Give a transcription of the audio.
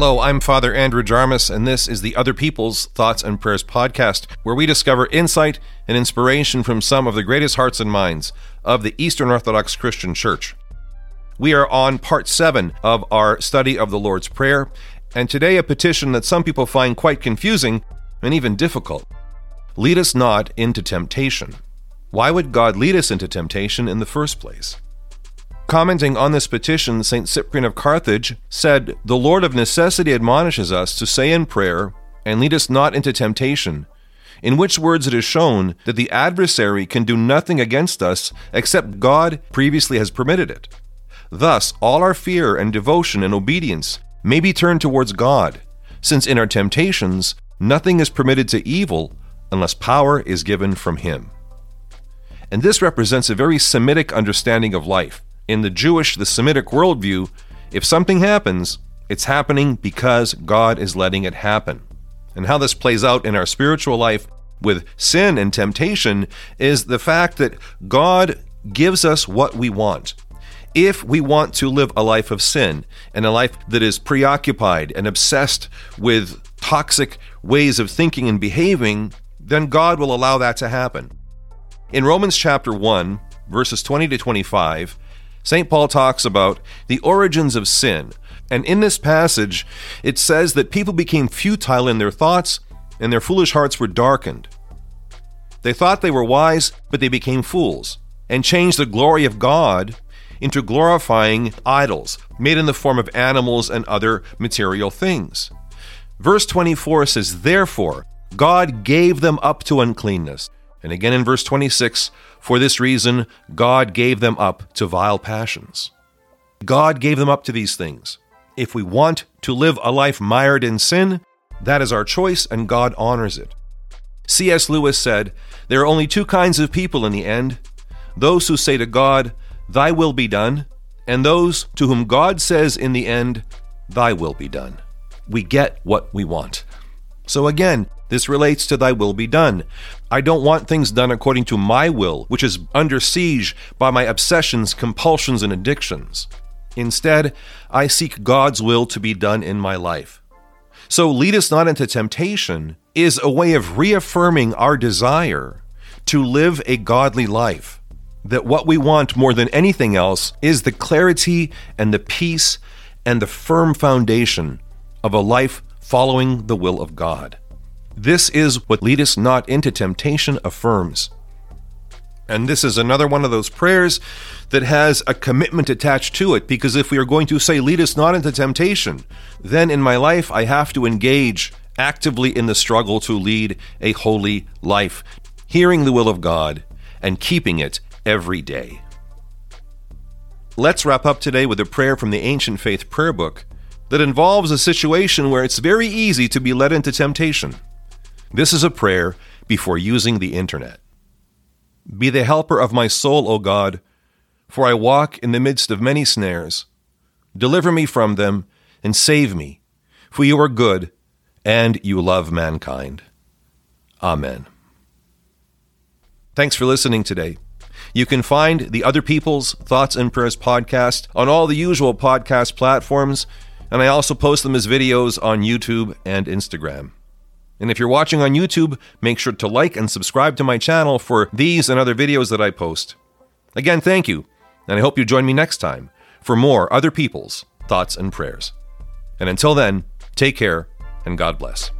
Hello, I'm Father Andrew Jarmus, and this is the Other People's Thoughts and Prayers podcast, where we discover insight and inspiration from some of the greatest hearts and minds of the Eastern Orthodox Christian Church. We are on part seven of our study of the Lord's Prayer, and today a petition that some people find quite confusing and even difficult. Lead us not into temptation. Why would God lead us into temptation in the first place? Commenting on this petition, St. Cyprian of Carthage said, The Lord of necessity admonishes us to say in prayer, and lead us not into temptation, in which words it is shown that the adversary can do nothing against us except God previously has permitted it. Thus, all our fear and devotion and obedience may be turned towards God, since in our temptations nothing is permitted to evil unless power is given from Him. And this represents a very Semitic understanding of life in the Jewish, the Semitic worldview, if something happens, it's happening because God is letting it happen. And how this plays out in our spiritual life with sin and temptation is the fact that God gives us what we want. If we want to live a life of sin and a life that is preoccupied and obsessed with toxic ways of thinking and behaving, then God will allow that to happen. In Romans chapter 1, verses 20 to 25, St. Paul talks about the origins of sin. And in this passage, it says that people became futile in their thoughts, and their foolish hearts were darkened. They thought they were wise, but they became fools, and changed the glory of God into glorifying idols, made in the form of animals and other material things. Verse 24 says, Therefore, God gave them up to uncleanness. And again in verse 26, for this reason, God gave them up to vile passions. God gave them up to these things. If we want to live a life mired in sin, that is our choice, and God honors it. C.S. Lewis said, There are only two kinds of people in the end those who say to God, Thy will be done, and those to whom God says in the end, Thy will be done. We get what we want. So again, this relates to thy will be done. I don't want things done according to my will, which is under siege by my obsessions, compulsions, and addictions. Instead, I seek God's will to be done in my life. So, lead us not into temptation is a way of reaffirming our desire to live a godly life. That what we want more than anything else is the clarity and the peace and the firm foundation of a life following the will of God. This is what lead us not into temptation affirms. And this is another one of those prayers that has a commitment attached to it, because if we are going to say, lead us not into temptation, then in my life I have to engage actively in the struggle to lead a holy life, hearing the will of God and keeping it every day. Let's wrap up today with a prayer from the Ancient Faith Prayer Book that involves a situation where it's very easy to be led into temptation. This is a prayer before using the internet. Be the helper of my soul, O God, for I walk in the midst of many snares. Deliver me from them and save me, for you are good and you love mankind. Amen. Thanks for listening today. You can find the Other People's Thoughts and Prayers podcast on all the usual podcast platforms and I also post them as videos on YouTube and Instagram. And if you're watching on YouTube, make sure to like and subscribe to my channel for these and other videos that I post. Again, thank you, and I hope you join me next time for more other people's thoughts and prayers. And until then, take care and God bless.